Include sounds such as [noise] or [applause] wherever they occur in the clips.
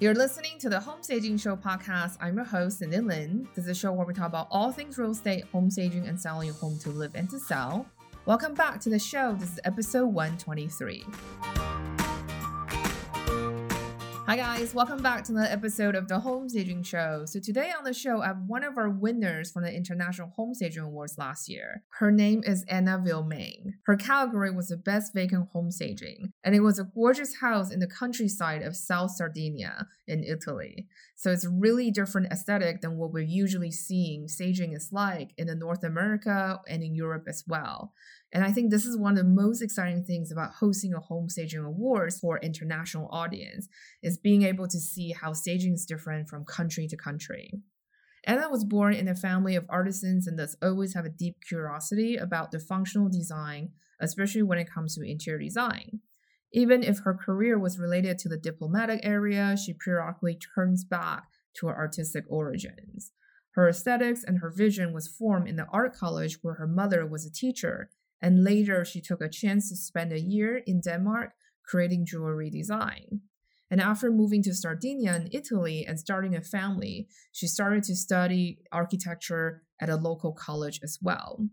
You're listening to the Home Staging Show podcast. I'm your host, Cindy Lin. This is a show where we talk about all things real estate, home staging, and selling your home to live and to sell. Welcome back to the show. This is episode 123. Hi guys, welcome back to another episode of the Home Staging Show. So today on the show, I have one of our winners from the International Home Staging Awards last year. Her name is Anna Vilmane. Her category was the best vacant home staging, and it was a gorgeous house in the countryside of South Sardinia in Italy. So it's really different aesthetic than what we're usually seeing staging is like in North America and in Europe as well. And I think this is one of the most exciting things about hosting a home staging awards for international audience is being able to see how staging is different from country to country. Anna was born in a family of artisans and thus always have a deep curiosity about the functional design, especially when it comes to interior design. Even if her career was related to the diplomatic area, she periodically turns back to her artistic origins. Her aesthetics and her vision was formed in the art college where her mother was a teacher and later she took a chance to spend a year in Denmark creating jewelry design. And after moving to Sardinia in Italy and starting a family, she started to study architecture at a local college as well.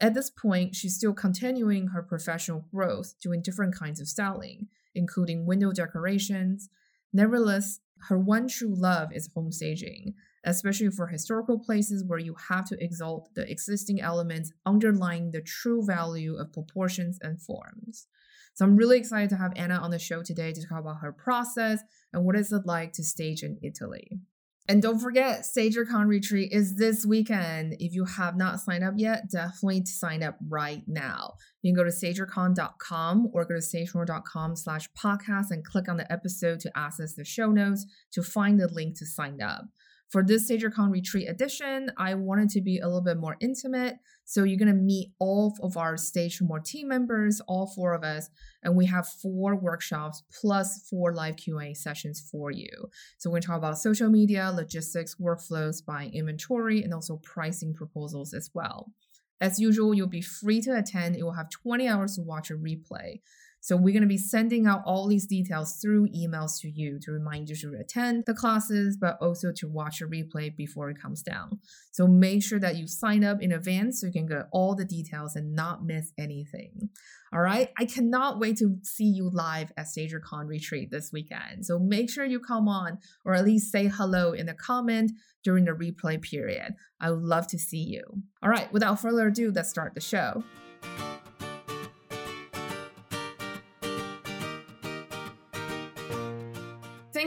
At this point, she's still continuing her professional growth, doing different kinds of styling, including window decorations. Nevertheless, her one true love is home staging, especially for historical places where you have to exalt the existing elements underlying the true value of proportions and forms. So I'm really excited to have Anna on the show today to talk about her process and what is it like to stage in Italy. And don't forget, StagerCon retreat is this weekend. If you have not signed up yet, definitely sign up right now. You can go to stagercon.com or go to stagemore.com slash podcast and click on the episode to access the show notes to find the link to sign up. For this StagerCon retreat edition, I wanted to be a little bit more intimate. So you're going to meet all of our Stage More team members, all four of us, and we have four workshops plus four live Q&A sessions for you. So we're going to talk about social media, logistics, workflows, buying inventory, and also pricing proposals as well. As usual, you'll be free to attend. It will have 20 hours to watch a replay. So we're going to be sending out all these details through emails to you to remind you to attend the classes, but also to watch a replay before it comes down. So make sure that you sign up in advance so you can get all the details and not miss anything. All right. I cannot wait to see you live at StagerCon Retreat this weekend. So make sure you come on or at least say hello in the comment during the replay period. I would love to see you. All right. Without further ado, let's start the show.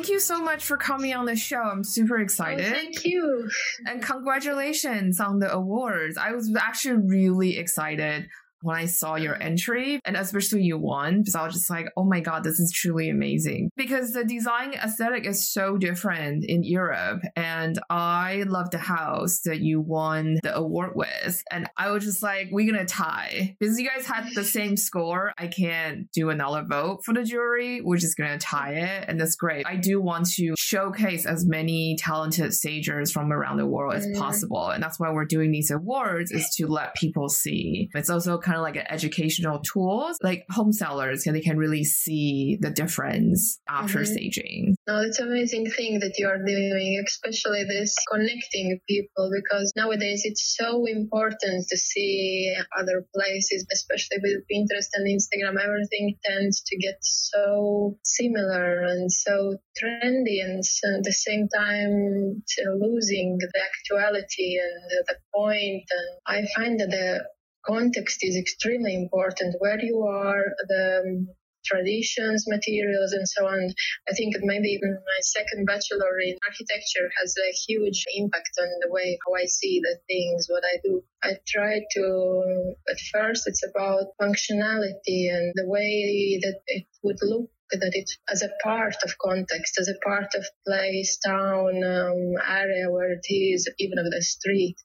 Thank you so much for coming on the show. I'm super oh, excited. Oh, thank you. And congratulations on the awards. I was actually really excited when I saw your entry and especially you won because I was just like, oh my God, this is truly amazing. Because the design aesthetic is so different in Europe. And I love the house that you won the award with. And I was just like, we're going to tie. Because you guys had the same score, I can't do another vote for the jury. We're just going to tie it. And that's great. I do want to showcase as many talented stagers from around the world as mm. possible. And that's why we're doing these awards is to let people see. It's also kind of like an educational tools, like home sellers, they can really see the difference after mm-hmm. staging. No, it's an amazing thing that you are doing, especially this connecting people, because nowadays it's so important to see other places, especially with Pinterest and Instagram. Everything tends to get so similar and so trendy, and at the same time losing the actuality and the point. And I find that the context is extremely important. Where you are, the um, traditions, materials, and so on. I think maybe even my second bachelor in architecture has a huge impact on the way how I see the things, what I do. I try to, at first, it's about functionality and the way that it would look that it's as a part of context, as a part of place, town, um, area where it is, even of the street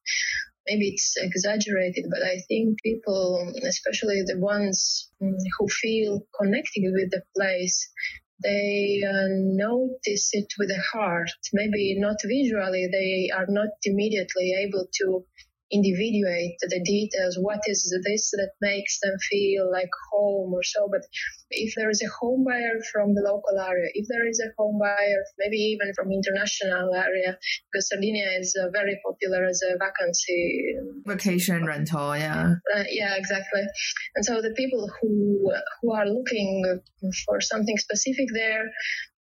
maybe it's exaggerated, but I think people, especially the ones mm, who feel connected with the place, they uh, notice it with the heart. Maybe not visually, they are not immediately able to individuate the details. What is this that makes them feel like home or so? But if there is a home buyer from the local area, if there is a home buyer, maybe even from international area, because Sardinia is uh, very popular as a vacancy vacation rental. Yeah. Uh, yeah, exactly. And so the people who who are looking for something specific there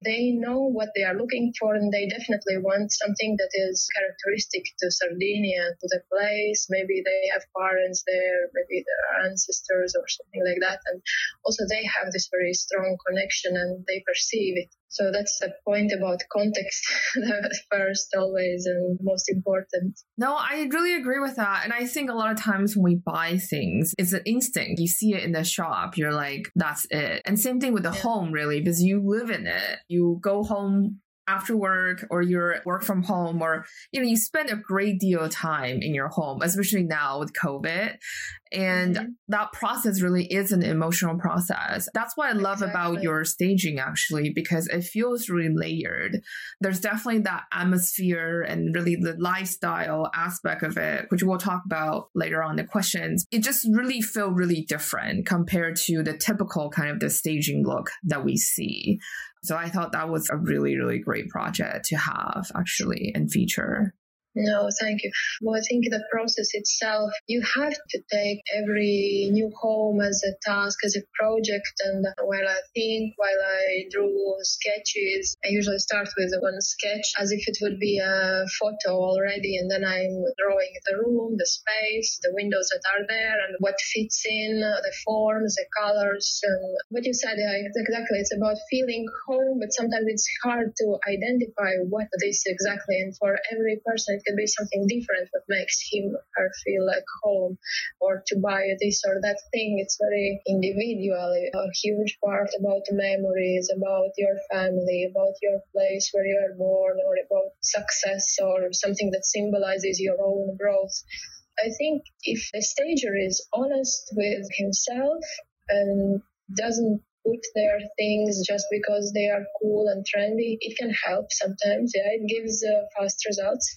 they know what they are looking for and they definitely want something that is characteristic to Sardinia, to the place. Maybe they have parents there, maybe their ancestors or something like that. And also they have this very strong connection and they perceive it. So that's the point about context [laughs] first, always, and most important. No, I really agree with that. And I think a lot of times when we buy things, it's an instinct. You see it in the shop, you're like, that's it. And same thing with the yeah. home, really, because you live in it. You go home after work or you're work from home or you know you spend a great deal of time in your home especially now with covid. And mm-hmm. that process really is an emotional process. That's what i love exactly. about your staging actually because it feels really layered. There's definitely that atmosphere and really the lifestyle aspect of it which we'll talk about later on the questions. It just really feel really different compared to the typical kind of the staging look that we see so I thought that was a really, really great project to have actually and feature. No, thank you. Well, I think the process itself, you have to take every new home as a task, as a project. And while I think, while I drew sketches, I usually start with one sketch as if it would be a photo already. And then I'm drawing the room, the space, the windows that are there, and what fits in, the forms, the colors. And what you said, exactly, it's about feeling home, but sometimes it's hard to identify what this exactly. And for every person, can be something different what makes him or her feel like home or to buy this or that thing. It's very individual. A huge part about memories, about your family, about your place where you are born or about success or something that symbolizes your own growth. I think if a stager is honest with himself and doesn't put their things just because they are cool and trendy. It can help sometimes. Yeah, it gives uh, fast results.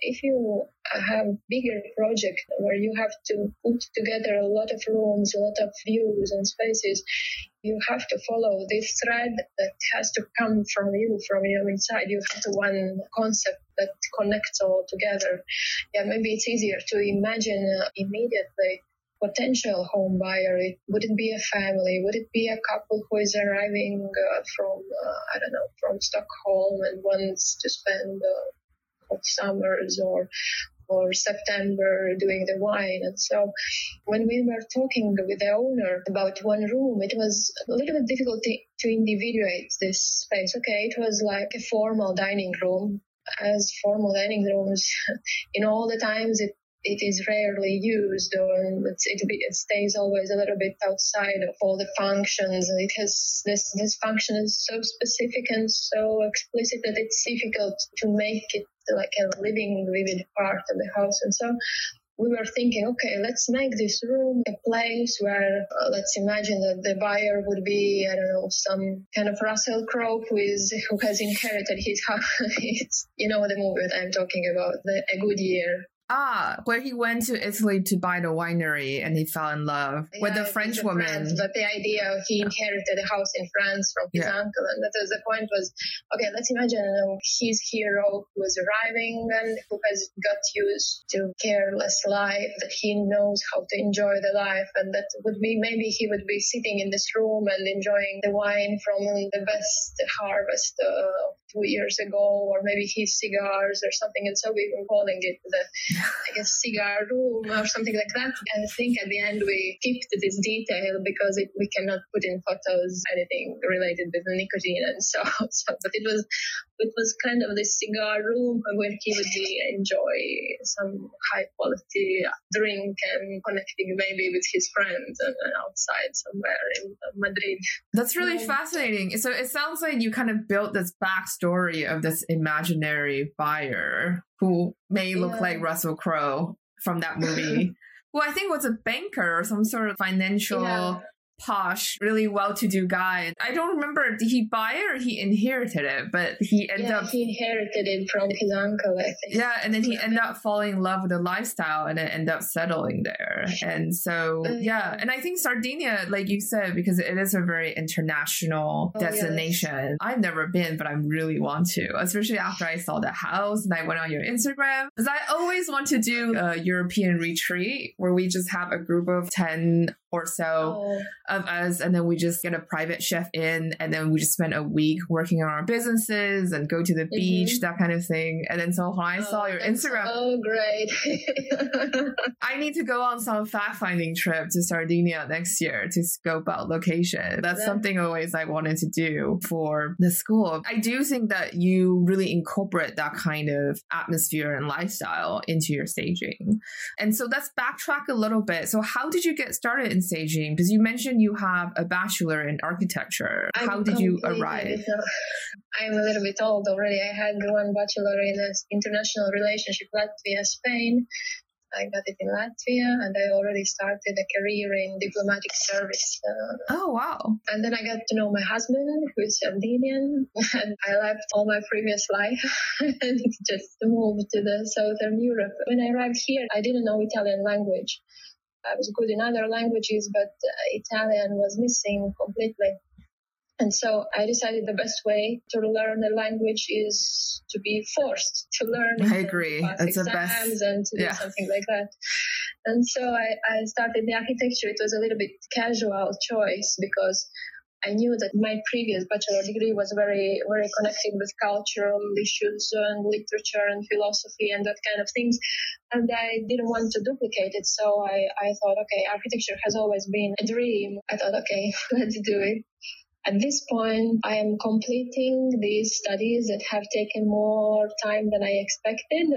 If you have bigger project where you have to put together a lot of rooms, a lot of views and spaces, you have to follow this thread that has to come from you, from your inside. You have to one concept that connects all together. Yeah, maybe it's easier to imagine uh, immediately potential home buyer? It, would it be a family? Would it be a couple who is arriving uh, from, uh, I don't know, from Stockholm and wants to spend uh, hot summers or or September doing the wine. And so when we were talking with the owner about one room, it was a little bit difficult to, to individuate this space. Okay, it was like a formal dining room as formal dining rooms [laughs] in all the times it it is rarely used or it, it stays always a little bit outside of all the functions. It has this, this function is so specific and so explicit that it's difficult to make it like a living, vivid part of the house. And so we were thinking, okay, let's make this room a place where, uh, let's imagine that the buyer would be, I don't know, some kind of Russell Crowe who is who has inherited his [laughs] house. you know the movie that I'm talking about, the, A Good Year. Ah, where he went to Italy to buy the winery and he fell in love yeah, with the French woman. France, but the idea he inherited a house in France from his yeah. uncle, and that was the point was okay. Let's imagine his hero who is arriving and who has got used to careless life, that he knows how to enjoy the life, and that would be maybe he would be sitting in this room and enjoying the wine from the best harvest uh, two years ago, or maybe his cigars or something, and so we were calling it the I guess, cigar room or something like that. And I think at the end we kept this detail because it, we cannot put in photos anything related with nicotine and so, [laughs] so but it was it was kind of this cigar room where he would enjoy some high quality drink and connecting maybe with his friends and, and outside somewhere in Madrid. That's really yeah. fascinating. So it sounds like you kind of built this backstory of this imaginary buyer who may look like Russell Crowe from that [laughs] movie. who I think was a banker or some sort of financial. Yeah posh, really well-to-do guy. I don't remember did he buy it or he inherited it, but he ended yeah, up he inherited it from his uncle, I think. yeah, and then he ended up falling in love with the lifestyle and then ended up settling there. And so Uh, yeah, and I think Sardinia, like you said, because it is a very international Oh, yes. destination. I've never been, but I really want to, especially after I saw the house and I went on your Instagram. Because I always want to do a European retreat where we just have a group of 10 or so Oh, of us. And then we just get a private chef in and then we just spend a week working on our businesses and go to the mm-hmm. beach that kind of thing. And then so when i saw oh, your instagram. Oh, great. [laughs] i need to go on some fact finding trip to sardinia next year to scope out location. That's Yeah. something always i wanted to do for the school. I do think that you really incorporate that kind of atmosphere and lifestyle into your staging. And so let's backtrack a little bit. So, how did you get started in staging? Because you mentioned you have a bachelor in architecture. I'm how did you arrive? I'm a little bit old already. I had one bachelor in uh, international relationship, Latvia, Spain. I got it in Latvia, and I already started a career in diplomatic service. Uh, Oh, wow. and then I got to know my husband, who is Sardinian, [laughs] and I left all my previous life [laughs] and just moved to the southern Europe. When I arrived here, I didn't know Italian language. I was good in other languages, but uh, Italian was missing completely. And so I decided the best way to learn a language is to be forced to learn. I agree. That's the best- and to yeah. do something like that. And so I, I started the architecture. It was a little bit casual choice because I knew that my previous bachelor degree was very, very connected with cultural issues and literature and philosophy and that kind of things. And I didn't want to duplicate it. So I, I thought, okay, architecture has always been a dream. I thought, okay, [laughs] let's do it. At this point, I am completing these studies that have taken more time than I expected.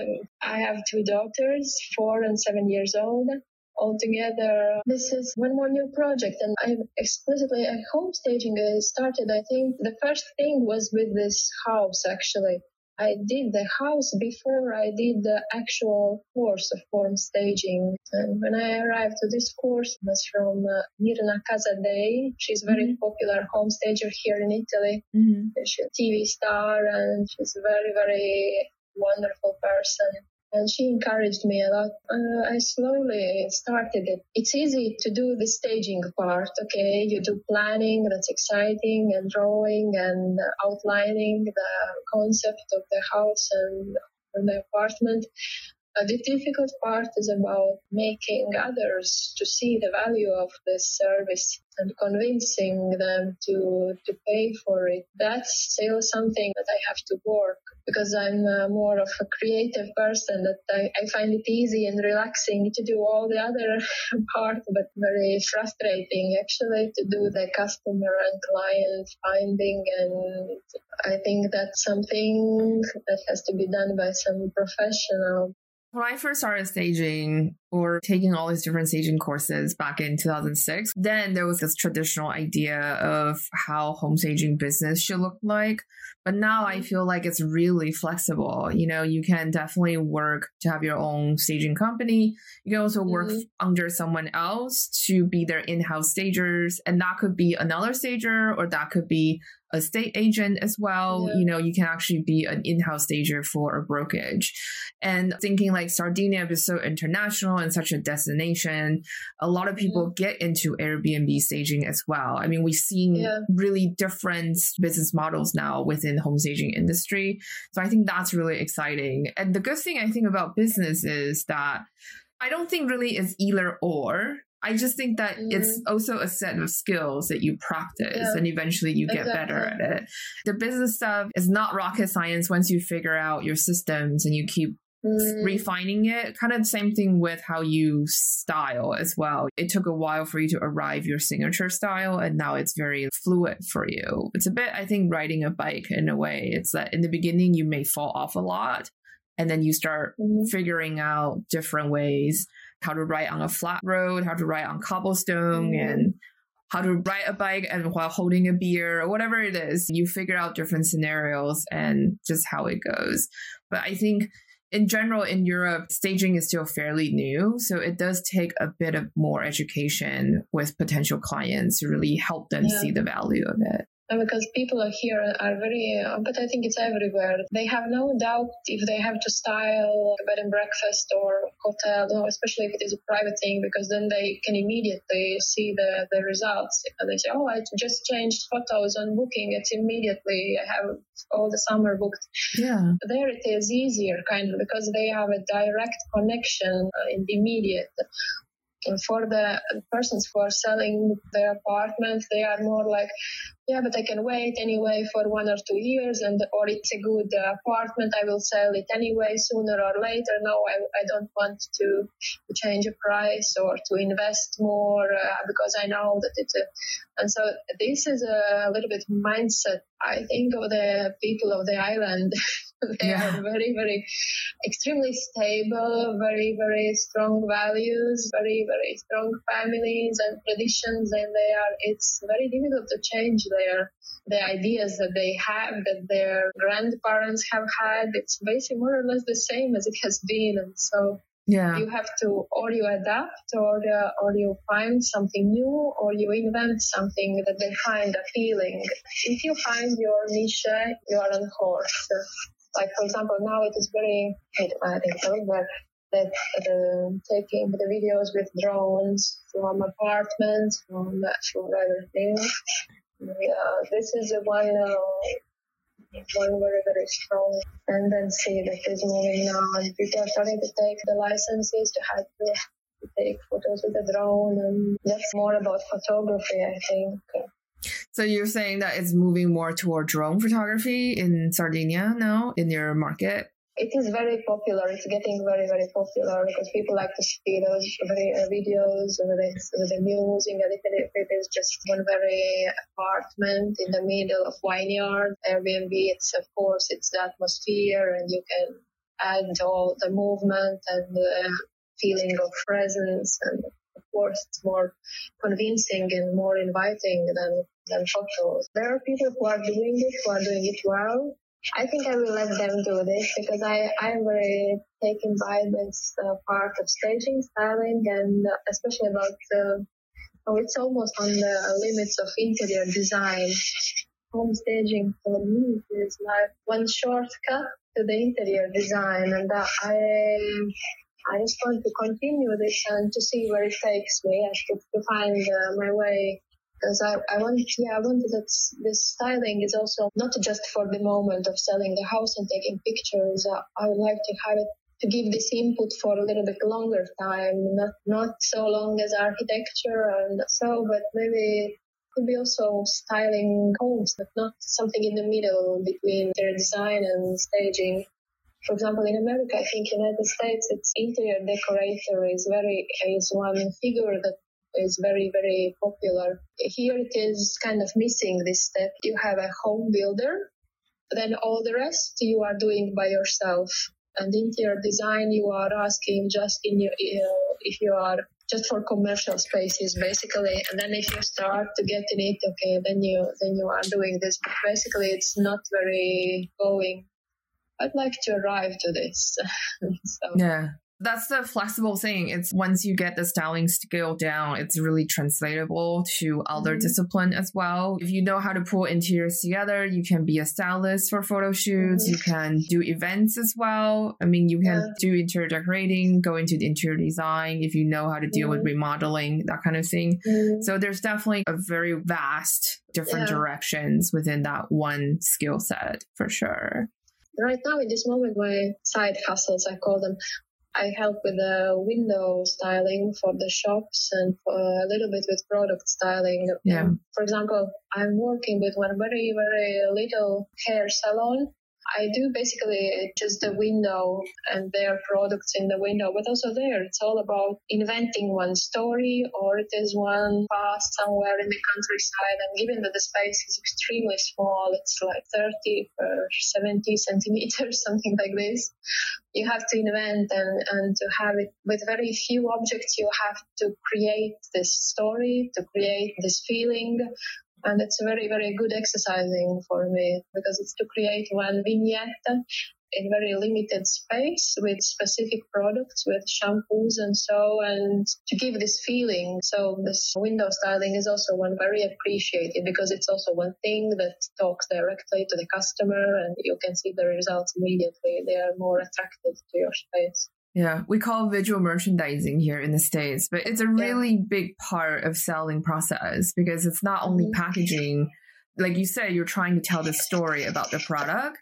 I have two daughters, four and seven years old. Altogether, this is one more new project, and I'm explicitly a home staging uh, started. I think the first thing was with this house actually. I did the house before I did the actual course of form staging. And when I arrived to this course, it was from uh, Mirna Casadei. She's a very Mhm. popular home stager here in Italy. Mm-hmm. She's a TV star and she's a very, very wonderful person. And she encouraged me a lot. Uh, I slowly started it. It's easy to do the staging part, okay? You do planning, that's exciting, and drawing and outlining the concept of the house and, and the apartment. Uh, the difficult part is about making others to see the value of this service and convincing them to to pay for it. That's still something that I have to work because I'm uh, more of a creative person that I, I find it easy and relaxing to do all the other [laughs] part, but very frustrating actually to do the customer and client finding. And I think that's something that has to be done by some professional. When I first started staging or taking all these different staging courses back in 2006, then there was this traditional idea of how home staging business should look like. But now I feel like it's really flexible. You know, you can definitely work to have your own staging company. You can also work Mhm. under someone else to be their in house stagers. And that could be another stager or that could be a state agent as well. Yeah. You know, you can actually be an in house stager for a brokerage. And thinking like Sardinia is so international and such a destination, a lot of mm-hmm. people get into Airbnb staging as well. I mean, we've seen Yeah. really different business models now within the home staging industry. So I think that's really exciting. And the good thing I think about business is that I don't think really it's either or. I just think that it's also a set of skills that you practice Yeah. and eventually you get better at it. The business stuff is not rocket science once you figure out your systems and you keep Mm, refining it. Kind of the same thing with how you style as well. It took a while for you to arrive your signature style, and now it's very fluid for you. It's a bit, I think, riding a bike in a way. It's that in the beginning you may fall off a lot, and then you start mhm. figuring out different ways how to ride on a flat road, how to ride on cobblestone, Mhm. and how to ride a bike and while holding a beer or whatever it is. You figure out different scenarios and just how it goes. But I think in general in Europe, staging is still fairly new. So it does take a bit of more education with potential clients to really help them Yeah. see the value of it. And because people are here are very, uh, but I think it's everywhere. They have no doubt if they have to style a bed and breakfast or hotel, no, especially if it is a private thing, because then they can immediately see the, the results. And they say, oh, I just changed photos on booking. It's immediately, I have all the summer booked. Yeah. There it is easier, kind of, because they have a direct connection uh, in the immediate. For the persons who are selling their apartment, they are more like, yeah, but I can wait anyway for one or two years, and or it's a good apartment, I will sell it anyway sooner or later. No, I, I don't want to, to change a price or to invest more uh, because I know that it's a. And so this is a little bit mindset, I think, of the people of the island. [laughs] they Yeah. are very, very extremely stable, very, very strong values, very, very strong families and traditions, and they are. It's very difficult to change their the ideas that they have, that their grandparents have had. It's basically more or less the same as it has been, and so Yeah. you have to or you adapt or uh, or you find something new or you invent something that they find appealing. If you find your niche you are on course like for example now it is very i that uh, taking the videos with drones from apartments from from everything uh, this is the one uh, one very, very strong tendency that is moving now, and people are starting to take the licenses to have to, to take photos with a drone, and that's more about photography, I think. So you're saying that it's moving more toward drone photography in Sardinia now in your market? It is very popular. It's getting very, very popular because people like to see those very, uh, videos with the, music, and if it is just one very apartment in the middle of vineyard, Airbnb, it's of course it's the atmosphere, and you can add all the movement and the feeling of presence, and of course it's more convincing and more inviting than than photos. There are people who are doing it, who are doing it well. I think I will let them do this because I, I am very taken by this uh, part of staging, styling, and uh, especially about oh, it's almost on the limits of interior design. Home staging for me is like one shortcut to the interior design, and I I just want to continue this and to see where it takes me, I to, to find uh, my way because I, I want yeah I wanted that this styling is also not just for the moment of selling the house and taking pictures. Uh, I would like to have it to give this input for a little bit longer time, not not so long as architecture and so, but maybe could be also styling homes, but not something in the middle between their design and staging. For example, in America, I think United States, its interior decorator is very is one figure that is very very popular. Here it is kind of missing this step. You have a home builder, then all the rest you are doing by yourself. And interior design, you are asking just in your uh, if you are just for commercial spaces basically and then if you start to get in it okay then you then you are doing this but basically it's not very going i'd like to arrive to this [laughs] so Yeah. That's the flexible thing. It's once you get the styling skill down, it's really translatable to other Mhm. discipline as well. If you know how to pull interiors together, you can be a stylist for photo shoots. Mhm. You can do events as well. I mean, you can Yeah. do interior decorating, go into the interior design if you know how to deal with Mhm. remodeling, that kind of thing. Mm. So there's definitely a very vast different Yeah. directions within that one skill set for sure. right now in this moment my side hustles i call them i help with the window styling for the shops and for a little bit with product styling Yeah. for example i'm working with one very very little hair salon I do basically just the window and their products in the window, but also there it's all about inventing one story or it is one past somewhere in the countryside. And given that the space is extremely small, it's like 30 or 70 centimeters, [laughs] something like this. You have to invent and, and to have it with very few objects, you have to create this story, to create this feeling, and it's a very very good exercising for me because it's to create one vignette in very limited space with specific products, with shampoos and so, and to give this feeling. So this window styling is also one very appreciated because it's also one thing that talks directly to the customer and you can see the results immediately. They are more attracted to your space. Yeah, we call visual merchandising here in the States, but it's a really yeah. big part of selling process because it's not only mm-hmm. packaging. Like you said, you're trying to tell the story about the product.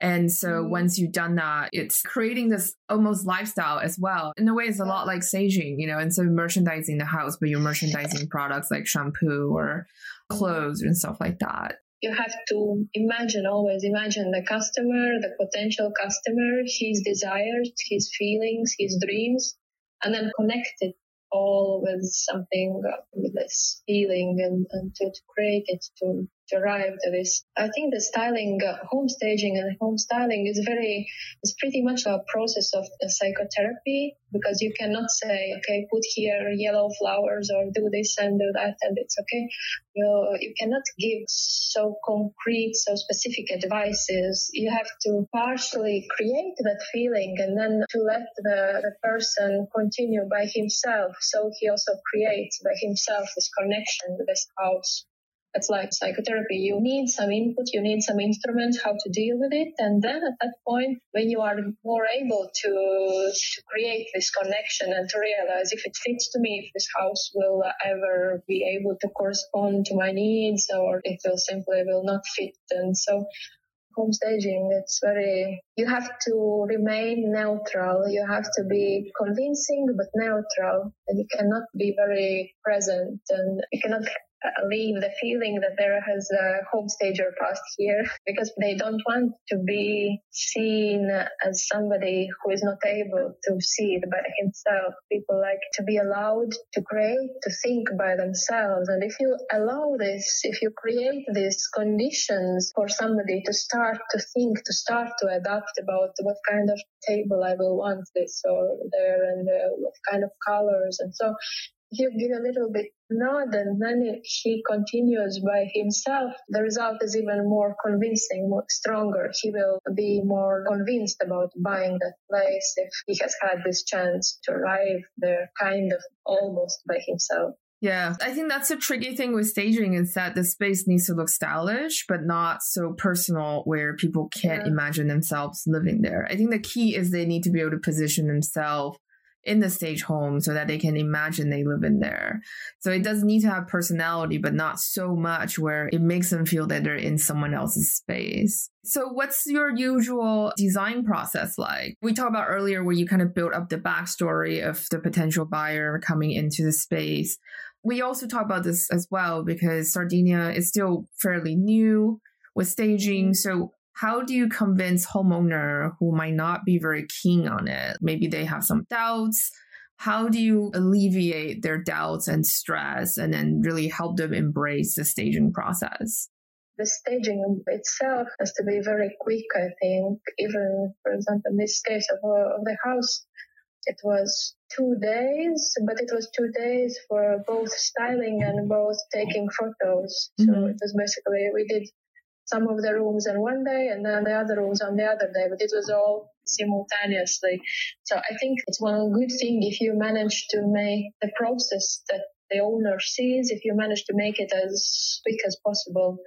And so mm-hmm. once you've done that, it's creating this almost lifestyle as well. In a way, it's a lot like staging, you know, instead of merchandising the house, but you're merchandising products like shampoo or clothes and stuff like that you have to imagine always imagine the customer, the potential customer, his desires, his feelings, his dreams, and then connect it all with something uh, with this feeling and, and to, to create it to arrive to this. I think the styling, uh, home staging and home styling is very, is pretty much a process of psychotherapy because you cannot say, okay, put here yellow flowers or do this and do that and it's okay. You, you cannot give so concrete, so specific advices. You have to partially create that feeling and then to let the, the person continue by himself. So he also creates by himself this connection with this house. It's like psychotherapy. You need some input, you need some instruments, how to deal with it. And then at that point, when you are more able to, to create this connection and to realize if it fits to me, if this house will ever be able to correspond to my needs or it will simply will not fit. And so home staging it's very you have to remain neutral you have to be convincing but neutral and you cannot be very present and you cannot leave the feeling that there has a home stager past here because they don't want to be seen as somebody who is not able to see it by himself. People like to be allowed to create, to think by themselves. And if you allow this, if you create these conditions for somebody to start to think, to start to adapt about what kind of table I will want this or there and uh, what kind of colors and so you give a little bit nod and then he continues by himself, the result is even more convincing, more stronger. He will be more convinced about buying that place if he has had this chance to arrive there kind of almost by himself. Yeah, I think that's a tricky thing with staging is that the space needs to look stylish, but not so personal where people can't yeah. imagine themselves living there. I think the key is they need to be able to position themselves in the stage home so that they can imagine they live in there. So it does need to have personality, but not so much where it makes them feel that they're in someone else's space. So what's your usual design process like? We talked about earlier where you kind of build up the backstory of the potential buyer coming into the space. We also talk about this as well because Sardinia is still fairly new with staging. So how do you convince homeowner who might not be very keen on it? Maybe they have some doubts. How do you alleviate their doubts and stress and then really help them embrace the staging process? The staging itself has to be very quick, I think. Even, for example, in this case of, uh, of the house, it was two days, but it was two days for both styling and both taking photos. Mm-hmm. So it was basically, we did some of the rooms on one day and then the other rooms on the other day, but it was all simultaneously. So I think it's one good thing if you manage to make the process that the owner sees, if you manage to make it as quick as possible.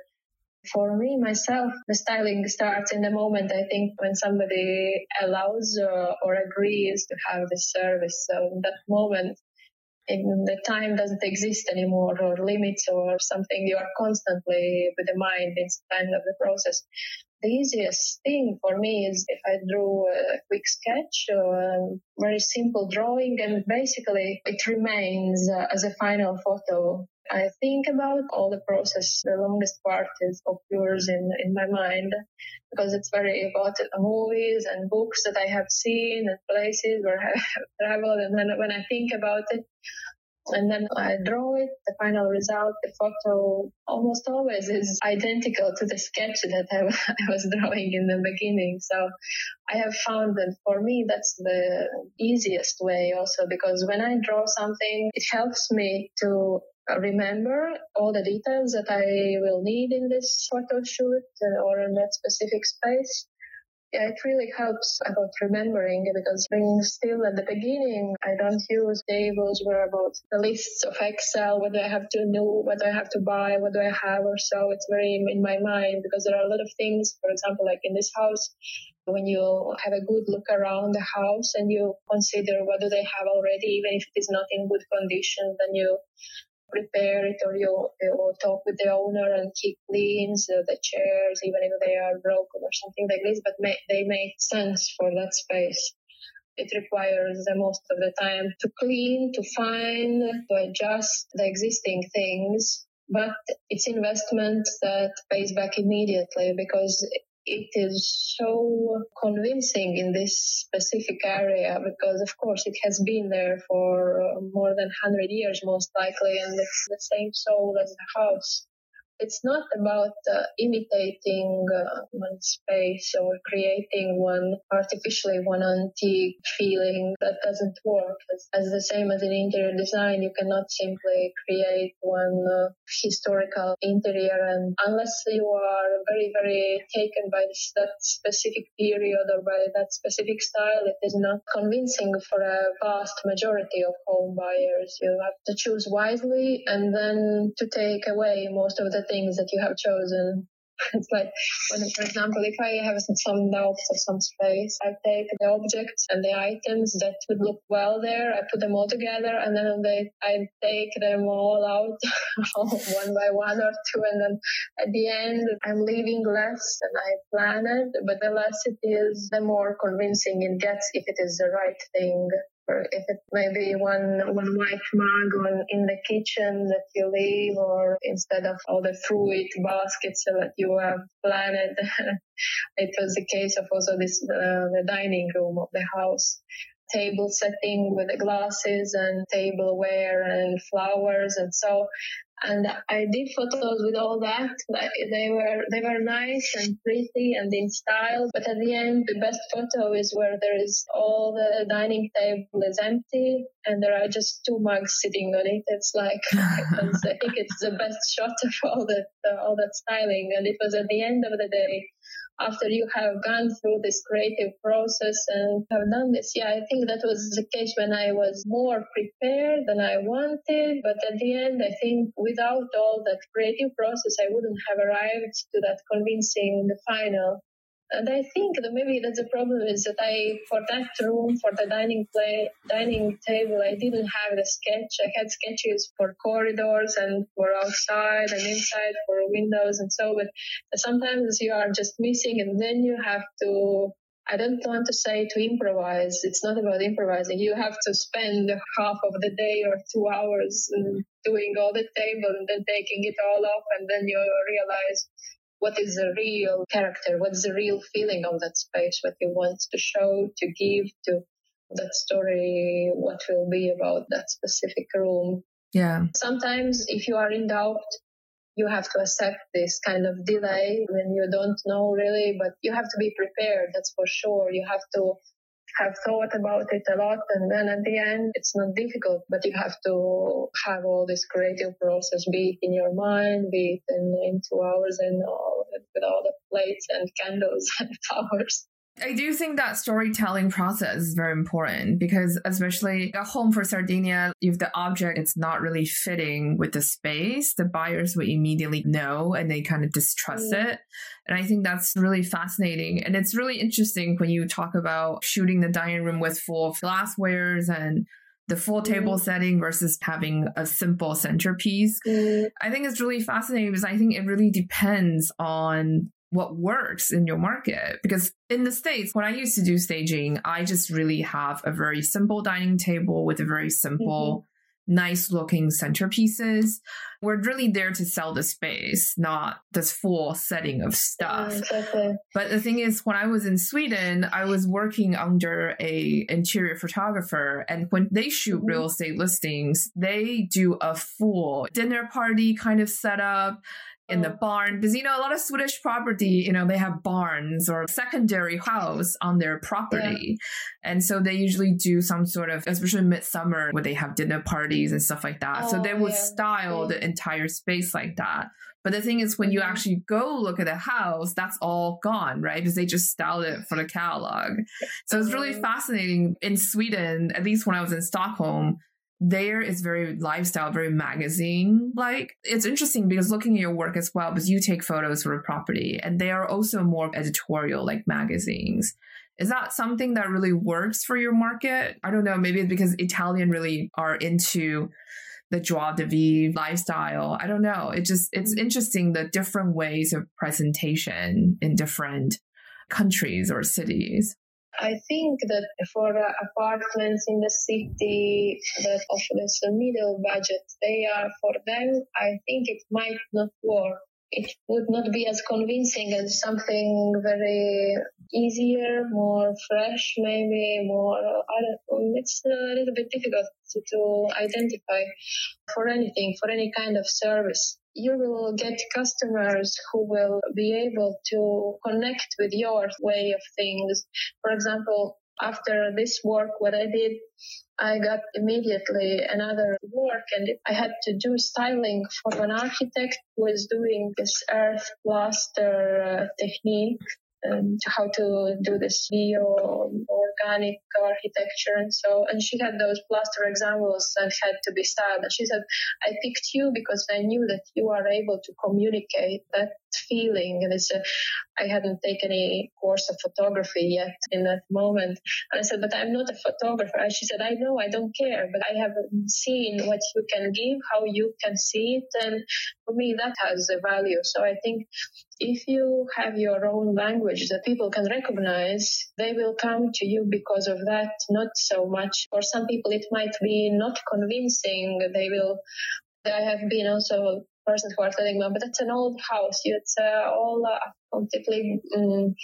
For me, myself, the styling starts in the moment, I think, when somebody allows uh, or agrees to have the service. So in that moment, and the time doesn't exist anymore or limits or something you are constantly with the mind in time of the process the easiest thing for me is if I drew a quick sketch or a very simple drawing and basically it remains uh, as a final photo. I think about all the process. The longest part is occurs in, in my mind because it's very about movies and books that I have seen and places where I have [laughs] traveled. And then when I think about it, and then I draw it. The final result, the photo almost always is identical to the sketch that I, [laughs] I was drawing in the beginning. So I have found that for me, that's the easiest way also because when I draw something, it helps me to remember all the details that I will need in this photo shoot uh, or in that specific space Yeah, it really helps about remembering because when still at the beginning, I don't use tables where about the lists of Excel, what do I have to know, what do I have to buy, what do I have or so. It's very in my mind because there are a lot of things, for example, like in this house, when you have a good look around the house and you consider what do they have already, even if it is not in good condition, then you prepare it or you, you talk with the owner and keep cleans the, the chairs, even if they are broken or something like this, but may, they make sense for that space. It requires the most of the time to clean, to find, to adjust the existing things but it's investment that pays back immediately because it is so convincing in this specific area because of course it has been there for uh, more than 100 years most likely and it's the same soul as the house it's not about uh, imitating uh, one space or creating one artificially one antique feeling that doesn't work. As, as, the same as in interior design. You cannot simply create one uh, historical interior and unless you are very very taken by this, that specific period or by that specific style it is not convincing for a vast majority of home buyers. You have to choose wisely and then to take away most of things that you have chosen. [laughs] It's like when, for example, if I have some doubts of some space, I take the objects and the items that would look well there, I put them all together, and then they, I take them all out [laughs] one by one or two, and then at the end, I'm leaving less than I planned. But the less it is, the more convincing it gets if it is the right thing or if it maybe one one white mug on in the kitchen that you leave, or instead of all the fruit baskets that you have planted. [laughs] it was the case of also this uh, the dining room of the house table setting with the glasses and tableware and flowers and so and I did photos with all that. They were they were nice and pretty and in style. But at the end, the best photo is where there is all the dining table is empty and there are just two mugs sitting on it. It's like [laughs] I think it's the best shot of all that uh, all that styling. And it was at the end of the day after you have gone through this creative process and have done this. Yeah, I think that was the case when I was more prepared than I wanted. But at the end, I think without all that creative process, I wouldn't have arrived to that convincing the final. And I think that maybe that's the problem is that I, for that room, for the dining play, dining table, I didn't have the sketch. I had sketches for corridors and for outside and inside for windows and so, but sometimes you are just missing and then you have to I don't want to say to improvise. It's not about improvising. You have to spend half of the day or two hours doing all the table and then taking it all off. And then you realize what is the real character, what is the real feeling of that space, what he wants to show, to give to that story, what will be about that specific room. Yeah. Sometimes if you are in doubt, you have to accept this kind of delay when you don't know really, but you have to be prepared. That's for sure. You have to have thought about it a lot and then at the end it's not difficult but you have to have all this creative process be it in your mind be it in, in two hours and all with all the plates and candles [laughs] and flowers I do think that storytelling process is very important because especially at home for Sardinia, if the object is not really fitting with the space, the buyers will immediately know and they kind of distrust mm. it. And I think that's really fascinating. And it's really interesting when you talk about shooting the dining room with full glasswares and the full mm. table setting versus having a simple centerpiece. Mm. I think it's really fascinating because I think it really depends on what works in your market. Because in the States, when I used to do staging, I just really have a very simple dining table with a very simple, mm-hmm. nice looking centerpieces. We're really there to sell the space, not this full setting of stuff. exactly. But the thing is, when I was in Sweden, I was working under a interior photographer, and when they shoot mm-hmm. real estate listings, they do a full dinner party kind of setup in the barn because you know a lot of Swedish property, you know, they have barns or secondary house on their property. Yeah. And so they usually do some sort of especially midsummer where they have dinner parties and stuff like that. Oh, so they would yeah. style the entire space like that. But the thing is when you mm-hmm. actually go look at the house, that's all gone, right? Because they just styled it for the catalog. So it's really mm-hmm. fascinating in Sweden, at least when I was in Stockholm, there is very lifestyle, very magazine like. It's interesting because looking at your work as well, because you take photos for a property and they are also more editorial like magazines. Is that something that really works for your market? I don't know. Maybe it's because Italian really are into the joie de vivre lifestyle. I don't know. It just, it's mm-hmm. interesting the different ways of presentation in different countries or cities. I think that for uh, apartments in the city that offer a middle budget, they are for them. I think it might not work. It would not be as convincing as something very easier, more fresh, maybe more. I don't, it's a little bit difficult to, to identify for anything, for any kind of service you will get customers who will be able to connect with your way of things. For example, after this work, what I did, I got immediately another work and I had to do styling for an architect who is doing this earth plaster uh, technique Um, and how to do this bio organic architecture and so and she had those plaster examples and had to be styled. And she said i picked you because i knew that you are able to communicate that feeling. And it's a, i hadn't taken any course of photography yet in that moment and i said but i'm not a photographer and she said i know i don't care but i have seen what you can give how you can see it and for me that has a value so i think if you have your own language that people can recognize, they will come to you because of that, not so much. For some people, it might be not convincing. They will, I have been also a person who are telling me, but that's an old house. It's uh, all uh, completely um,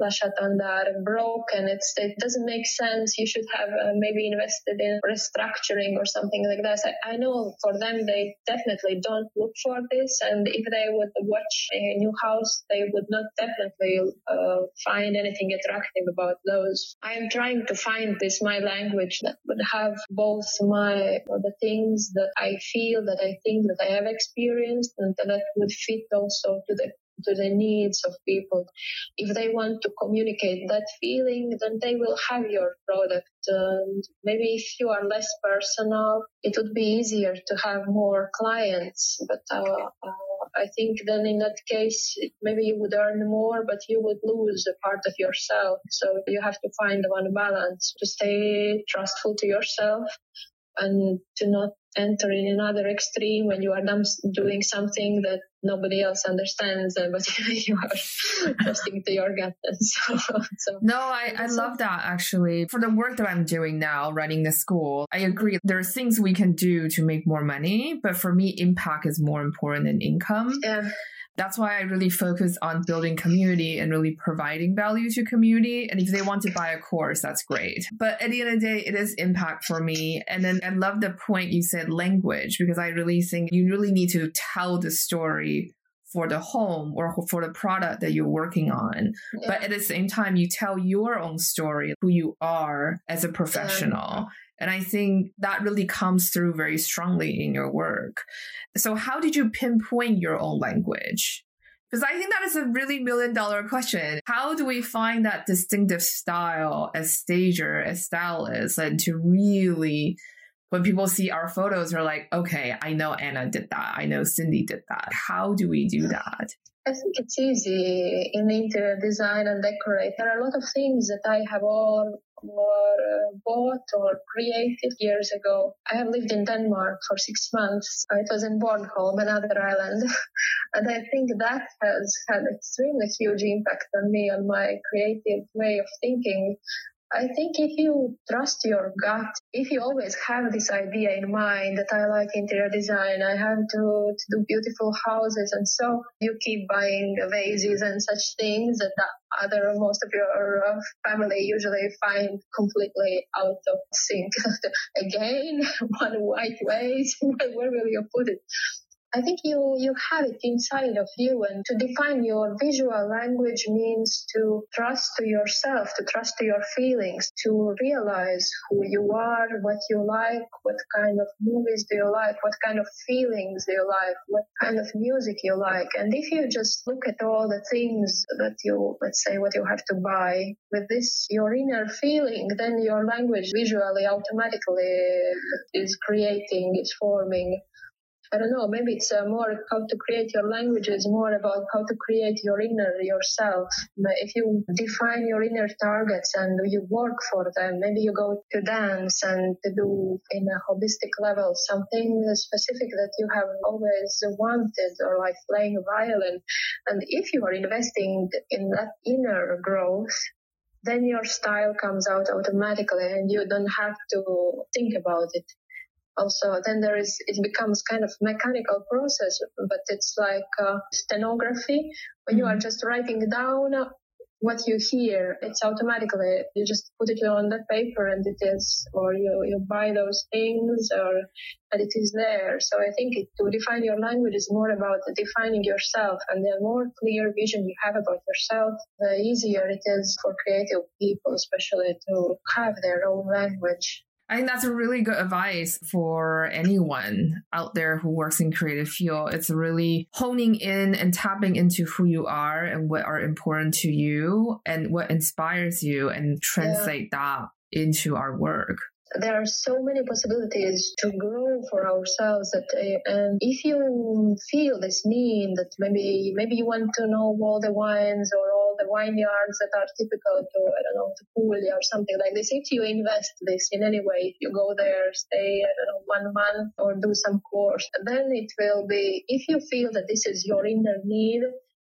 and broken. It's, it doesn't make sense. You should have uh, maybe invested in restructuring or something like that. I, know for them, they definitely don't look for this. And if they would watch a new house, they would not definitely uh, find anything attractive about those. I am trying to find this, my language that would have both my, the things that I feel, that I think that I have experienced and that would fit also to the to the needs of people. If they want to communicate that feeling, then they will have your product. And maybe if you are less personal, it would be easier to have more clients. But uh, uh, I think then in that case, maybe you would earn more, but you would lose a part of yourself. So you have to find one balance to stay trustful to yourself and to not enter in another extreme when you are doing something that nobody else understands but [laughs] you are trusting to your gut and [laughs] so, so no I, I love that actually for the work that i'm doing now running the school i agree there are things we can do to make more money but for me impact is more important than income yeah that's why I really focus on building community and really providing value to community. And if they want to buy a course, that's great. But at the end of the day, it is impact for me. And then I love the point you said language, because I really think you really need to tell the story for the home or for the product that you're working on. Yeah. But at the same time, you tell your own story, who you are as a professional. Yeah. And I think that really comes through very strongly in your work. So, how did you pinpoint your own language? Because I think that is a really million dollar question. How do we find that distinctive style as stager, as stylist, and to really, when people see our photos, are like, okay, I know Anna did that. I know Cindy did that. How do we do that? I think it's easy in interior design and decorate. There are a lot of things that I have all were uh, bought or created years ago. I have lived in Denmark for six months. It was in Bornholm, another island. [laughs] and I think that has had extremely huge impact on me, on my creative way of thinking. I think if you trust your gut, if you always have this idea in mind that I like interior design, I have to, to do beautiful houses, and so you keep buying vases and such things that the other most of your uh, family usually find completely out of sync. [laughs] Again, [laughs] one white vase, [laughs] where will you put it? I think you, you have it inside of you. And to define your visual language means to trust to yourself, to trust to your feelings, to realize who you are, what you like, what kind of movies do you like, what kind of feelings do you like, what kind of music you like. And if you just look at all the things that you, let's say, what you have to buy with this, your inner feeling, then your language visually automatically is creating, is forming I don't know, maybe it's uh, more how to create your language is more about how to create your inner yourself. If you define your inner targets and you work for them, maybe you go to dance and to do in a holistic level something specific that you have always wanted or like playing violin. And if you are investing in that inner growth, then your style comes out automatically and you don't have to think about it also then there is it becomes kind of mechanical process but it's like uh, stenography. When you are mm-hmm. just writing down what you hear it's automatically you just put it on the paper and it is or you, you buy those things or and it is there. So i think it, to define your language is more about defining yourself and the more clear vision you have about yourself the easier it is for creative people especially to have their own language I think that's a really good advice for anyone out there who works in creative field. It's really honing in and tapping into who you are and what are important to you and what inspires you and translate yeah. that into our work there are so many possibilities to grow for ourselves that uh, and if you feel this need that maybe maybe you want to know all the wines or the vineyards that are typical to I don't know to Puglia or something like this. If you invest this in any way you go there stay I don't know one month or do some course then it will be if you feel that this is your inner need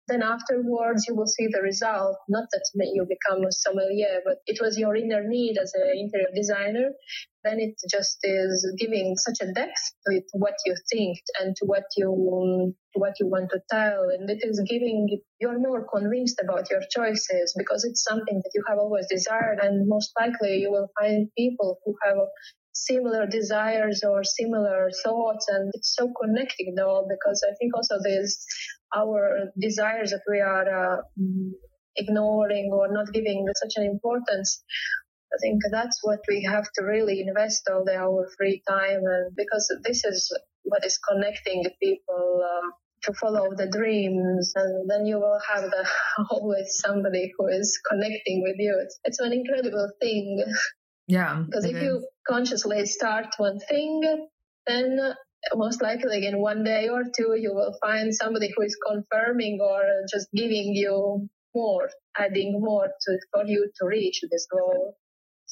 then afterwards you will see the result. Not that you become a sommelier, but it was your inner need as an interior designer. Then it just is giving such a depth to what you think and to what you to what you want to tell, and it is giving you're more convinced about your choices because it's something that you have always desired, and most likely you will find people who have similar desires or similar thoughts and it's so connecting though because i think also there's our desires that we are uh, ignoring or not giving such an importance. I think that's what we have to really invest all the our free time, and because this is what is connecting people uh, to follow the dreams, and then you will have the, [laughs] always somebody who is connecting with you. It's, it's an incredible thing. Yeah. Because if is. you consciously start one thing, then most likely in one day or two you will find somebody who is confirming or just giving you more adding more to for you to reach this goal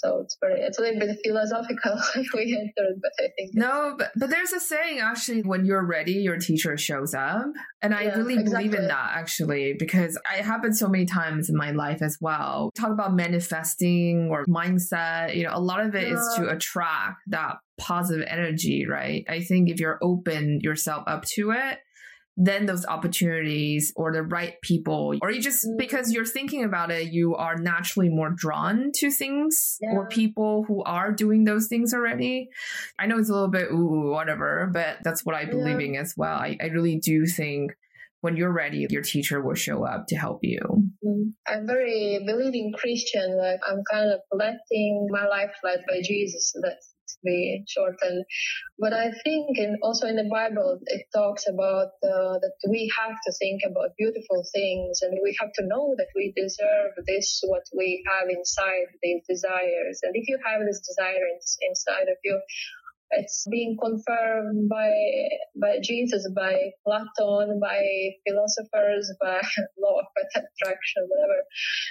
so it's very it's a little bit philosophical [laughs] we entered but i think no but, but there's a saying actually when you're ready your teacher shows up and i yeah, really exactly. believe in that actually because it happened so many times in my life as well talk about manifesting or mindset you know a lot of it yeah. is to attract that positive energy right i think if you're open yourself up to it then those opportunities or the right people, or you just mm. because you're thinking about it, you are naturally more drawn to things yeah. or people who are doing those things already. I know it's a little bit ooh, whatever, but that's what I believe yeah. in as well. I, I really do think when you're ready, your teacher will show up to help you. Mm. I'm very believing Christian. Like I'm kind of letting my life led by Jesus. That's be shortened. But I think, and also in the Bible, it talks about uh, that we have to think about beautiful things, and we have to know that we deserve this, what we have inside these desires. And if you have this desire inside of you, it's being confirmed by by Jesus, by Platon, by philosophers, by [laughs] law of attraction, whatever.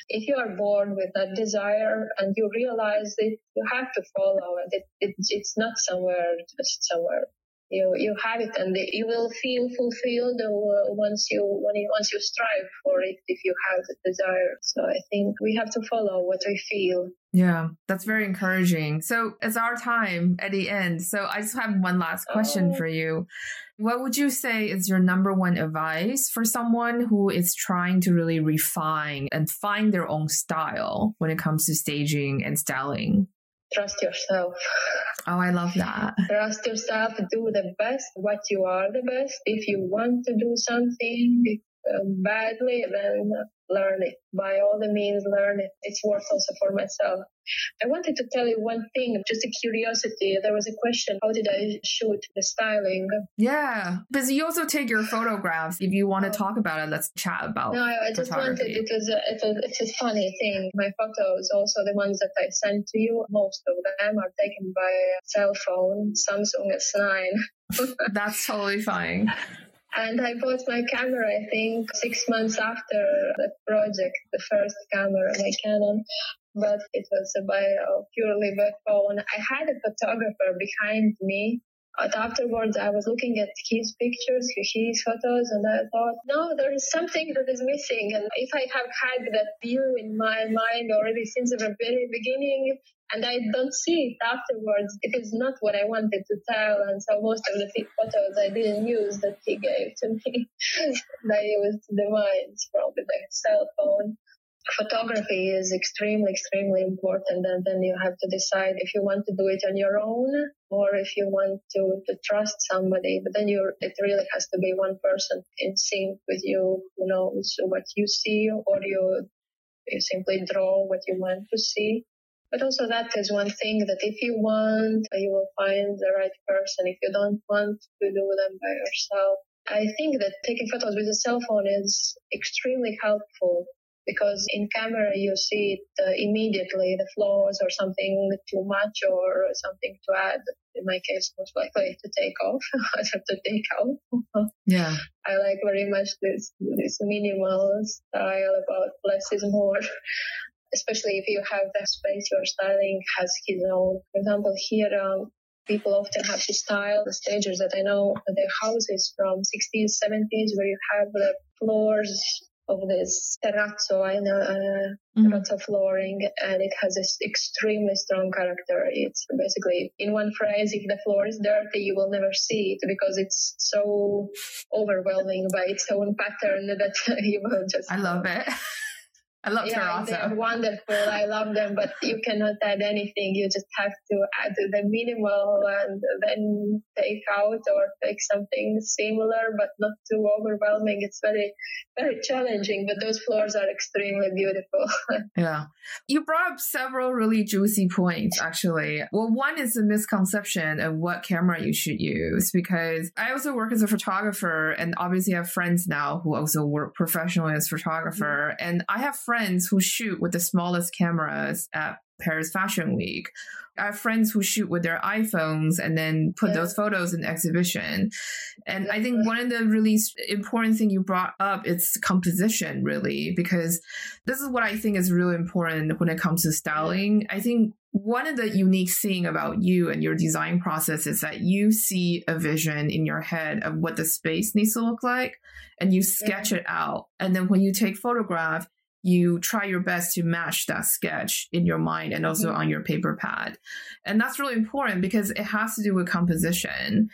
If you are born with that desire and you realize it, you have to follow it. it, it it's not somewhere just somewhere you you have it and you will feel fulfilled once you when you, once you strive for it if you have the desire. So i think we have to follow what we feel. Yeah that's very encouraging. So it's our time at the end. So i just have one last question oh. for you. What would you say is your number one advice for someone who is trying to really refine and find their own style when it comes to staging and styling trust yourself. Oh, I love that. Trust yourself, do the best, what you are the best. If you want to do something uh, badly, then learn it. By all the means, learn it. It's worth also for myself. I wanted to tell you one thing, just a curiosity. There was a question, how did I shoot the styling? Yeah, because you also take your photographs. If you want to talk about it, let's chat about it. No, I just wanted, it was, a, it was, it's a funny thing. My photos, also the ones that I sent to you, most of them are taken by a cell phone, Samsung S9. [laughs] That's totally fine. And I bought my camera, I think, six months after the project, the first camera, my Canon. But it was a purely by phone. I had a photographer behind me. But afterwards, I was looking at his pictures, his photos, and I thought, no, there is something that is missing. And if I have had that view in my mind already since the very beginning, and I don't see it afterwards. It is not what I wanted to tell, and so most of the photos I didn't use that he gave to me. [laughs] I used the mines from the cell phone. Photography is extremely, extremely important, and then you have to decide if you want to do it on your own or if you want to, to trust somebody. But then you it really has to be one person in sync with you who knows what you see, or you you simply draw what you want to see. But also that is one thing that if you want, you will find the right person. If you don't want to do them by yourself, I think that taking photos with a cell phone is extremely helpful because in camera you see it uh, immediately the flaws or something too much or something to add. In my case most likely to take off. [laughs] I have to take off yeah. I like very much this this minimal style about less is more. [laughs] Especially if you have the space your styling has his own. For example, here um, people often have to style the stagers that I know their houses from 60s, 70s where you have the floors of this terrazzo, I know, uh, mm-hmm. terrazzo flooring, and it has this extremely strong character. It's basically, in one phrase, if the floor is dirty, you will never see it because it's so overwhelming by its own pattern [laughs] that you will just. I love it. I love yeah, terrazzo. They're wonderful. I love them, but you cannot add anything. You just have to add the minimal and then take out or take something similar, but not too overwhelming. It's very, very challenging, but those floors are extremely beautiful. [laughs] yeah. You brought up several really juicy points, actually. Well, one is the misconception of what camera you should use, because I also work as a photographer and obviously I have friends now who also work professionally as photographer. Mm-hmm. And I have friends who shoot with the smallest cameras at Paris Fashion Week. I have friends who shoot with their iPhones and then put yeah. those photos in exhibition. And yeah. I think one of the really important thing you brought up is composition, really, because this is what I think is really important when it comes to styling. I think one of the unique thing about you and your design process is that you see a vision in your head of what the space needs to look like and you sketch yeah. it out. And then when you take photograph, you try your best to match that sketch in your mind and also mm-hmm. on your paper pad. And that's really important because it has to do with composition.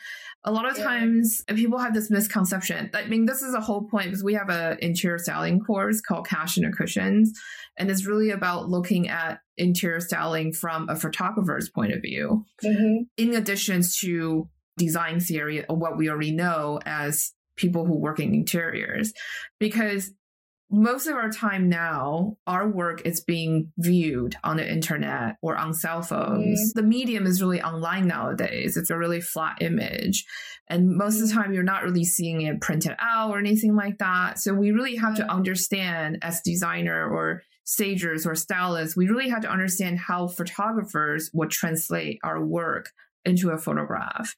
A lot of yeah. times people have this misconception. I mean, this is a whole point because we have an interior styling course called Cash and Cushions. And it's really about looking at interior styling from a photographer's point of view, mm-hmm. in addition to design theory, or what we already know as people who work in interiors. Because most of our time now, our work is being viewed on the internet or on cell phones. Mm. The medium is really online nowadays. It's a really flat image. And most of the time, you're not really seeing it printed out or anything like that. So we really have to understand as designer or stagers or stylists, we really have to understand how photographers would translate our work into a photograph.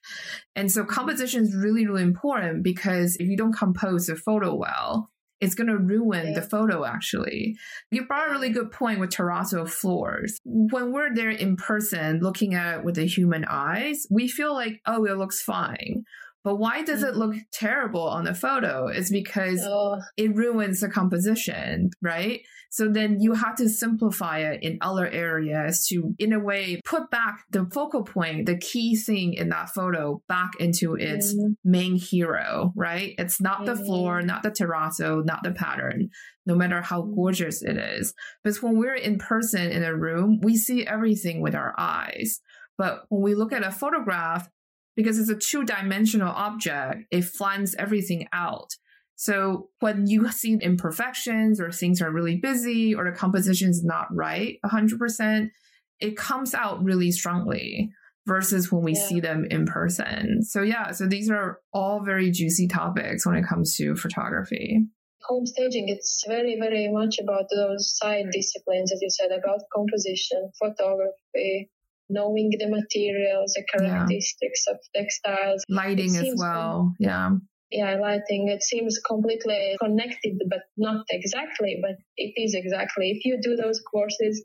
And so composition is really, really important because if you don't compose a photo well, it's going to ruin the photo actually. You brought a really good point with terrazzo floors. When we're there in person looking at it with the human eyes, we feel like, oh, it looks fine. But why does it look Mm-hmm. terrible on the photo? It's because Oh, it ruins the composition, right? So then you have to simplify it in other areas to, in a way, put back the focal point, the key thing in that photo back into its mm, main hero, right? It's not the Mhm. floor, not the terrazzo, not the pattern, no matter how Mhm. gorgeous it is. Because when we're in person in a room, we see everything with our eyes. But when we look at a photograph, because it's a two dimensional object, it flattens everything out. So when you see imperfections or things are really busy or the composition is not right 100%, it comes out really strongly versus when we Yeah. see them in person. So yeah, so these are all very juicy topics when it comes to photography. home staging it's very very much about those side disciplines as you said about composition photography knowing the materials the characteristics of textiles Lighting as well. Yeah. Yeah lighting it seems completely connected but not exactly but it is exactly if you do those courses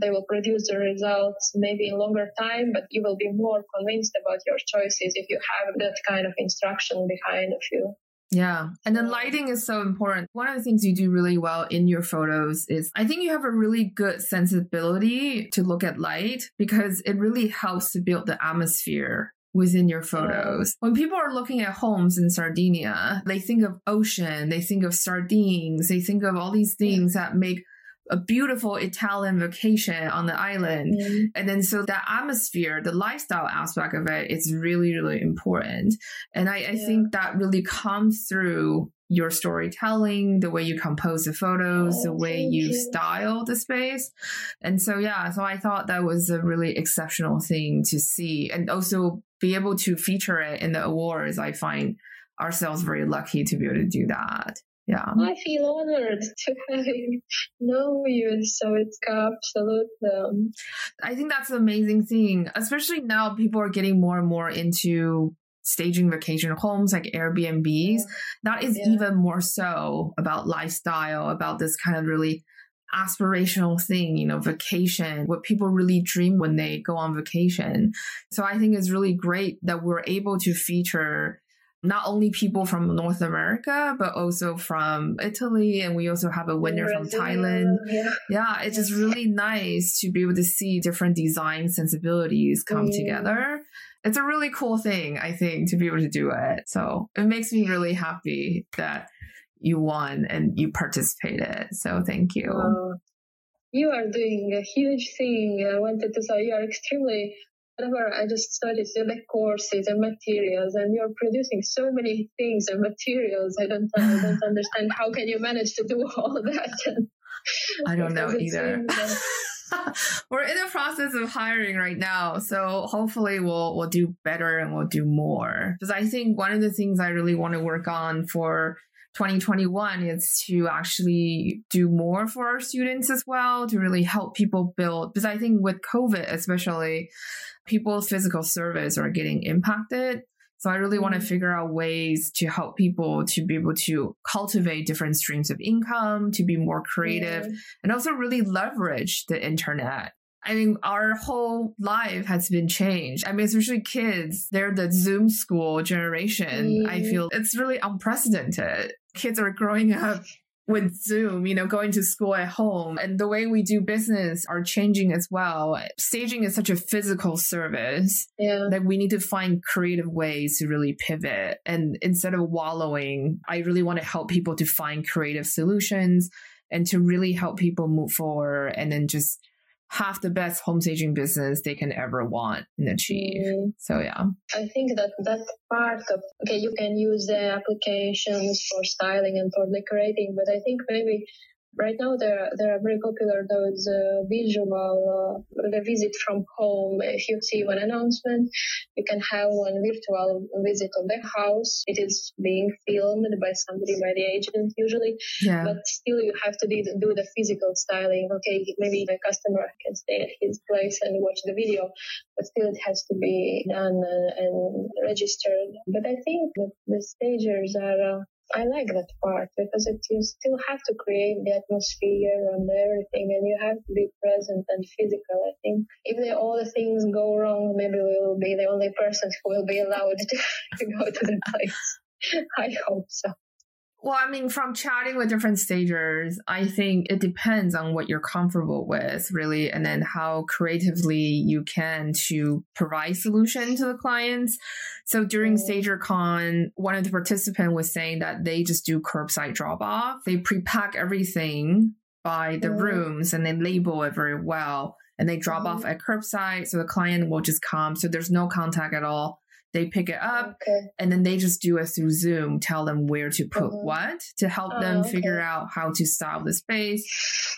they will produce the results maybe in longer time but you will be more convinced about your choices if you have that kind of instruction behind of you Yeah. And then lighting is so important. One of the things you do really well in your photos is I think you have a really good sensibility to look at light because it really helps to build the atmosphere within your photos. When people are looking at homes in Sardinia, they think of ocean, they think of sardines, they think of all these things that make a beautiful Italian vacation on the island. Mm-hmm. And then so that atmosphere, the lifestyle aspect of it is really, really important. And I, I Yeah. think that really comes through your storytelling, the way you compose the photos, the way you style the space. And so, yeah, so I thought that was a really exceptional thing to see and also be able to feature it in the awards. I find ourselves very lucky to be able to do that. Yeah. I feel honored to have [laughs] know you, so it's absolute. Um, I think that's an amazing thing, especially now people are getting more and more into staging vacation homes like Airbnbs. That is Yeah. even more so about lifestyle, about this kind of really aspirational thing, you know, vacation, what people really dream when they go on vacation. So I think it's really great that we're able to feature not only people from North America, but also from Italy. And we also have a winner from Thailand. Yeah. Yeah, it's just really nice to be able to see different design sensibilities come Mm. together. It's a really cool thing, I think, to be able to do it. So it makes me really happy that you won and you participated. So thank you. Uh, you are doing a huge thing. I wanted to say you are extremely. Whenever I just studied the courses and materials, and you're producing so many things and materials. I don't, I don't understand how can you manage to do [laughs] all that. I don't know either. [laughs] [laughs] We're in the process of hiring right now, so hopefully we'll we'll do better and we'll do more. Because I think one of the things I really want to work on for 2021 is to actually do more for our students as well to really help people build. Because I think with COVID, especially, people's physical service are getting impacted. So I really want to Mhm. figure out ways to help people to be able to cultivate different streams of income, to be more creative, Yeah. and also really leverage the internet. I mean, our whole life has been changed. I mean, especially kids, they're the Zoom school generation. I Mm. feel it's really unprecedented. Kids are growing up [laughs] with Zoom, you know, going to school at home and the way we do business are changing as well. Staging is such a physical service Yeah. that we need to find creative ways to really pivot. And instead of wallowing, I really want to help people to find creative solutions and to really help people move forward and then just have the best home staging business they can ever want and achieve. Mm. So yeah. I think that that part of okay, you can use the applications for styling and for decorating, but I think maybe right now there there are very popular those uh, visual uh, the visit from home. If you see one announcement, you can have one virtual visit of the house. It is being filmed by somebody by the agent usually, Yeah. but still you have to do, do the physical styling. Okay, maybe the customer can stay at his place and watch the video, but still it has to be done uh, and registered. But I think that the stagers are uh, I like that part because it, you still have to create the atmosphere and everything, and you have to be present and physical. I think if they, all the things go wrong, maybe we will be the only persons who will be allowed to, [laughs] to go to the place. I hope so. Well, I mean, from chatting with different stagers, I think it depends on what you're comfortable with, really, and then how creatively you can to provide solution to the clients. So during mm. StagerCon, one of the participants was saying that they just do curbside drop off. They pre-pack everything by the mm. rooms and they label it very well. And they drop off mm. at curbside, so the client will just come. So there's no contact at all they pick it up Okay. and then they just do it through Zoom, tell them where to put Mhm. what to help Oh, them okay. figure out how to style the space.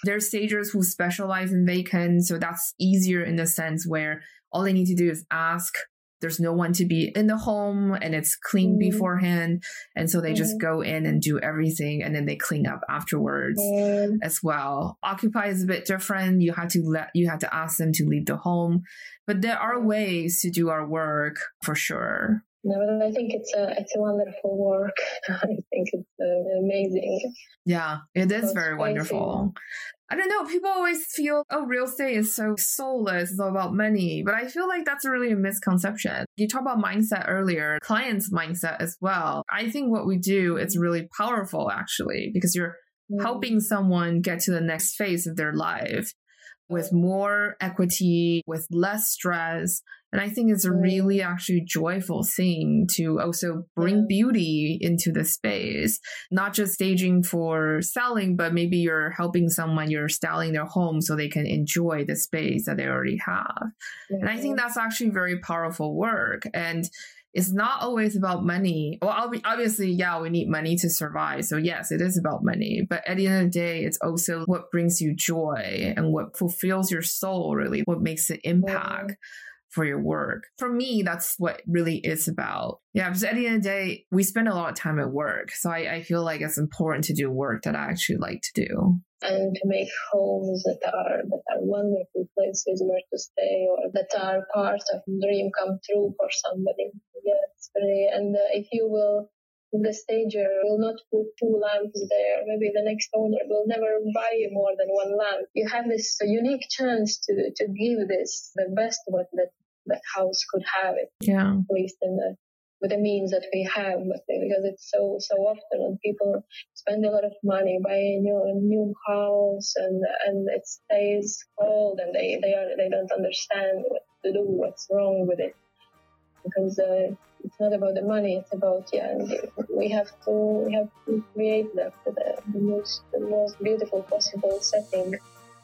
There's stagers who specialize in vacant, so that's easier in the sense where all they need to do is ask. There's no one to be in the home and it's clean Mhm. beforehand. And so they just Mhm. go in and do everything and then they clean up afterwards Mm, as well. Occupy is a bit different. You have to let you have to ask them to leave the home, but there are ways to do our work for sure. no, but I think it's a it's a wonderful work. [laughs] I think it's uh, amazing. Yeah, it is very wonderful. I don't know. People always feel, oh, real estate is so soulless. It's all about money. But I feel like that's really a misconception. You talked about mindset earlier, clients' mindset as well. I think what we do is really powerful, actually, because you're Mm. helping someone get to the next phase of their life with more equity, with less stress. And I think it's a really actually joyful thing to also bring Yeah. beauty into the space, not just staging for selling, but maybe you're helping someone, you're styling their home so they can enjoy the space that they already have. And I think that's actually very powerful work. And it's not always about money. Well, obviously, yeah, we need money to survive. So, yes, it is about money. But at the end of the day, it's also what brings you joy and what fulfills your soul, really, what makes the impact for your work. For me, that's what really is about. Yeah, because at the end of the day, we spend a lot of time at work. So I, I feel like it's important to do work that I actually like to do. and to make homes that are that are wonderful places where to stay or that are part of dream come true for somebody. Yeah, it's very and uh, if you will the stager will not put two lamps there. Maybe the next owner will never buy more than one lamp. You have this unique chance to to give this the best what that that house could have it Yeah. at least in the with the means that we have, because it's so so often when people spend a lot of money buying a new a new house and and it stays cold and they they are they don't understand what to do, what's wrong with it, because uh, it's not about the money, it's about yeah, and we have to we have to create the the, the most the most beautiful possible setting.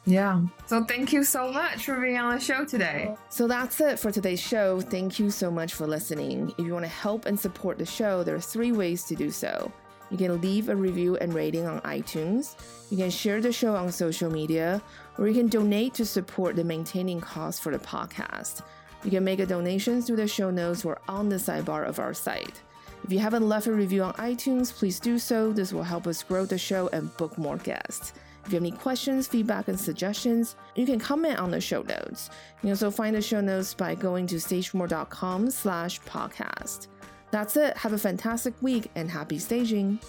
Yeah. So thank you so much for being on the show today. So that's it for today's show. Thank you so much for listening. If you want to help and support the show, there are three ways to do so. You can leave a review and rating on iTunes, you can share the show on social media, or you can donate to support the maintaining costs for the podcast. You can make a donation through the show notes or on the sidebar of our site. If you haven't left a review on iTunes, please do so. This will help us grow the show and book more guests. If you have any questions, feedback, and suggestions, you can comment on the show notes. You can also find the show notes by going to stagemore.com slash podcast. That's it. Have a fantastic week and happy staging.